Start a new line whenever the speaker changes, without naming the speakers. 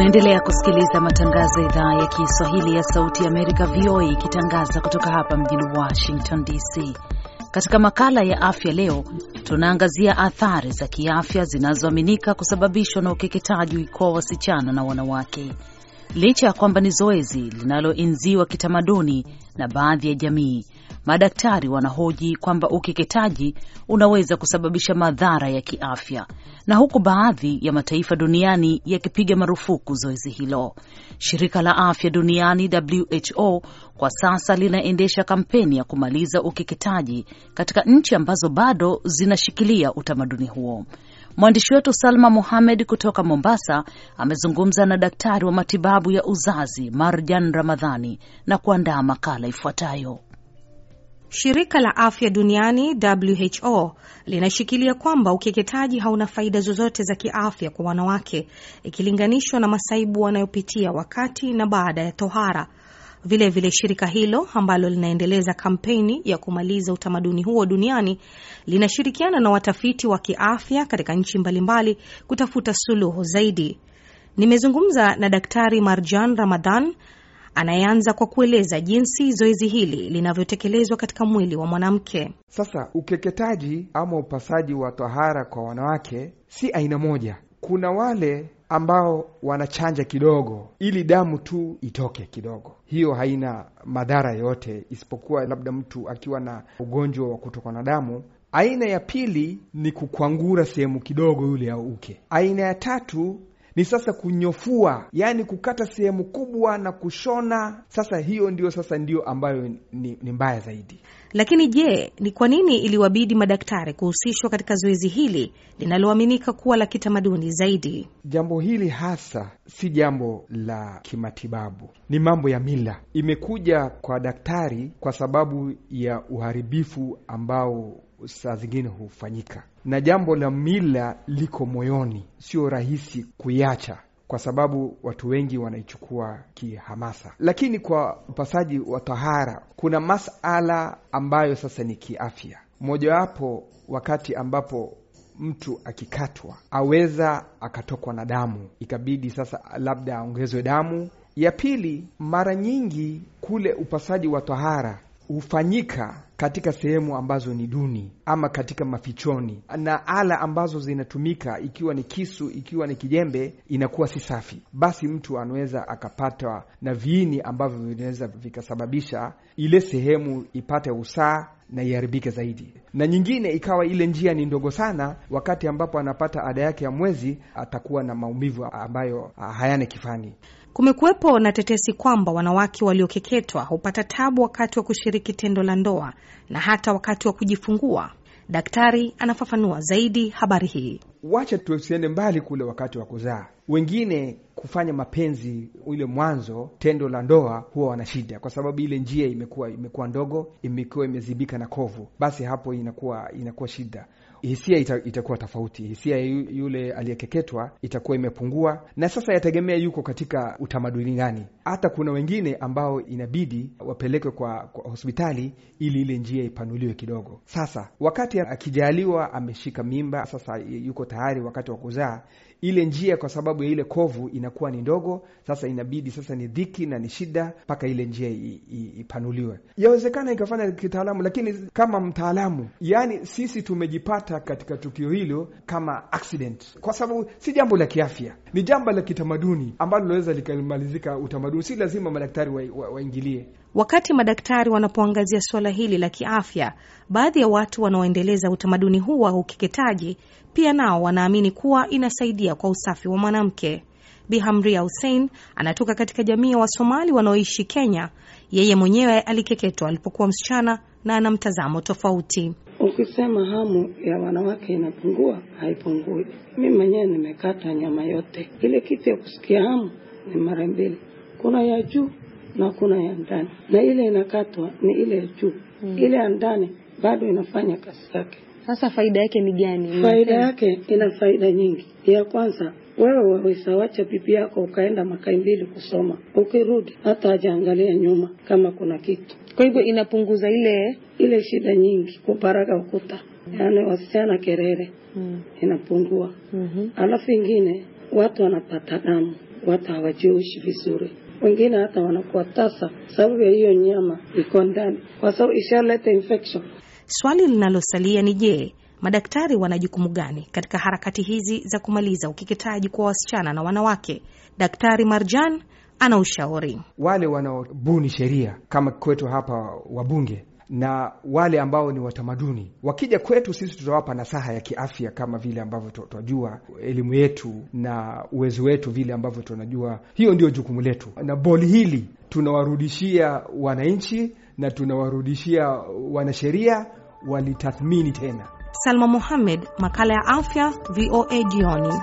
Unaendelea kusikiliza matangazo ya idhaa ya Kiswahili ya Sauti ya Amerika, VOA, ikitangaza kutoka hapa mjini Washington DC. Katika makala ya afya leo, tunaangazia athari za kiafya zinazoaminika kusababishwa na ukeketaji kwa wasichana na wanawake. Licha ya kwamba ni zoezi linaloenziwa kitamaduni na baadhi ya jamii, madaktari wanahoji kwamba ukeketaji unaweza kusababisha madhara ya kiafya, na huku baadhi ya mataifa duniani yakipiga marufuku zoezi hilo. Shirika la Afya Duniani WHO kwa sasa linaendesha kampeni ya kumaliza ukeketaji katika nchi ambazo bado zinashikilia utamaduni huo. Mwandishi wetu Salma Mohamed kutoka Mombasa amezungumza na daktari wa matibabu ya uzazi Marjan Ramadhani na kuandaa makala ifuatayo.
Shirika la Afya Duniani WHO linashikilia kwamba ukeketaji hauna faida zozote za kiafya kwa wanawake ikilinganishwa na masaibu wanayopitia wakati na baada ya tohara. Vilevile vile shirika hilo ambalo linaendeleza kampeni ya kumaliza utamaduni huo duniani linashirikiana na watafiti wa kiafya katika nchi mbalimbali kutafuta suluhu zaidi. Nimezungumza na Daktari Marjan Ramadhan anayeanza kwa kueleza jinsi zoezi hili linavyotekelezwa katika mwili wa mwanamke.
Sasa ukeketaji ama upasaji wa tohara kwa wanawake si aina moja. Kuna wale ambao wanachanja kidogo ili damu tu itoke kidogo. Hiyo haina madhara yote, isipokuwa labda mtu akiwa na ugonjwa wa kutokwa na damu. Aina ya pili ni kukwangura sehemu kidogo yule ya uke. Aina ya tatu ni sasa kunyofua, yaani kukata sehemu kubwa na kushona. Sasa hiyo ndio sasa ndio ambayo ni, ni mbaya zaidi.
Lakini je, ni kwa nini iliwabidi madaktari kuhusishwa katika zoezi hili linaloaminika kuwa la kitamaduni zaidi?
Jambo hili hasa si jambo la kimatibabu, ni mambo ya mila. Imekuja kwa daktari kwa sababu ya uharibifu ambao saa zingine hufanyika, na jambo la mila liko moyoni, sio rahisi kuiacha kwa sababu watu wengi wanaichukua kihamasa. Lakini kwa upasaji wa tahara kuna masala ambayo sasa ni kiafya. Mojawapo, wakati ambapo mtu akikatwa aweza akatokwa na damu, ikabidi sasa labda aongezwe damu. Ya pili, mara nyingi kule upasaji wa tahara hufanyika katika sehemu ambazo ni duni ama katika mafichoni, na ala ambazo zinatumika ikiwa ni kisu, ikiwa ni kijembe, inakuwa si safi. Basi mtu anaweza akapatwa na viini ambavyo vinaweza vikasababisha ile sehemu ipate usaa na iharibike zaidi, na nyingine ikawa ile njia ni ndogo sana. Wakati ambapo anapata ada yake ya mwezi, atakuwa na maumivu ambayo hayana kifani.
Kumekuwepo na tetesi kwamba wanawake waliokeketwa hupata tabu wakati wa kushiriki tendo la ndoa na hata wakati wa kujifungua. Daktari anafafanua zaidi habari hii.
Wacha tusiende mbali kule wakati wa kuzaa, wengine kufanya mapenzi ule mwanzo tendo la ndoa huwa wana shida, kwa sababu ile njia imekuwa imekuwa ndogo, imekuwa imezibika na kovu, basi hapo inakuwa inakuwa shida hisia ita, itakuwa tofauti. Hisia yule aliyekeketwa itakuwa imepungua, na sasa yategemea yuko katika utamaduni gani. Hata kuna wengine ambao inabidi wapelekwe kwa, kwa hospitali ili ile njia ipanuliwe kidogo. Sasa wakati akijaliwa ameshika mimba, sasa yuko tayari wakati wa kuzaa ile njia kwa sababu ya ile kovu inakuwa ni ndogo. Sasa inabidi sasa ni dhiki na ni shida mpaka ile njia ipanuliwe. Yawezekana ikafanya kitaalamu, lakini kama mtaalamu, yani sisi tumejipata katika tukio hilo kama accident, kwa sababu si jambo la kiafya, ni jambo la kitamaduni ambalo linaweza likamalizika utamaduni. Si lazima madaktari waingilie wa, wa
Wakati madaktari wanapoangazia suala hili la kiafya, baadhi ya watu wanaoendeleza utamaduni huu wa ukeketaji pia nao wanaamini kuwa inasaidia kwa usafi wa mwanamke. Bihamria Hussein anatoka katika jamii ya Wasomali wanaoishi Kenya. Yeye mwenyewe alikeketwa alipokuwa msichana na ana mtazamo tofauti.
Ukisema hamu ya wanawake inapungua, haipungui. Mi mwenyewe nimekata nyama yote. Ile kitu ya kusikia hamu ni mara mbili, kuna ya juu na kuna ya ndani, na ile inakatwa ni ile ya juu hmm. Ile ya ndani bado inafanya kazi yake.
Sasa faida yake ni gani?
Faida yake ina faida nyingi. Ya kwanza, wewe waweza wacha bibi yako ukaenda makai mbili kusoma, ukirudi hata hajaangalia nyuma kama kuna kitu.
Kwa hivyo inapunguza ile
ile shida nyingi, kuparaga ukuta, yaani wasichana kerere hmm. inapungua.
mm -hmm.
Alafu ingine watu wanapata damu watu hawajiushi vizuri, wengine hata wanakuwa tasa sababu ya hiyo nyama iko ndani, kwa sababu ishaleta infection.
Swali linalosalia ni je, madaktari wana jukumu gani katika harakati hizi za kumaliza ukeketaji kwa wasichana na wanawake? Daktari Marjan ana ushauri.
Wale wanaobuni sheria kama kwetu hapa wabunge na wale ambao ni watamaduni wakija kwetu sisi, tutawapa nasaha ya kiafya kama vile ambavyo tunajua elimu yetu na uwezo wetu vile ambavyo tunajua. Hiyo ndio jukumu letu, na boli hili tunawarudishia wananchi na tunawarudishia wanasheria walitathmini tena.
Salma Mohamed, makala ya afya, VOA jioni.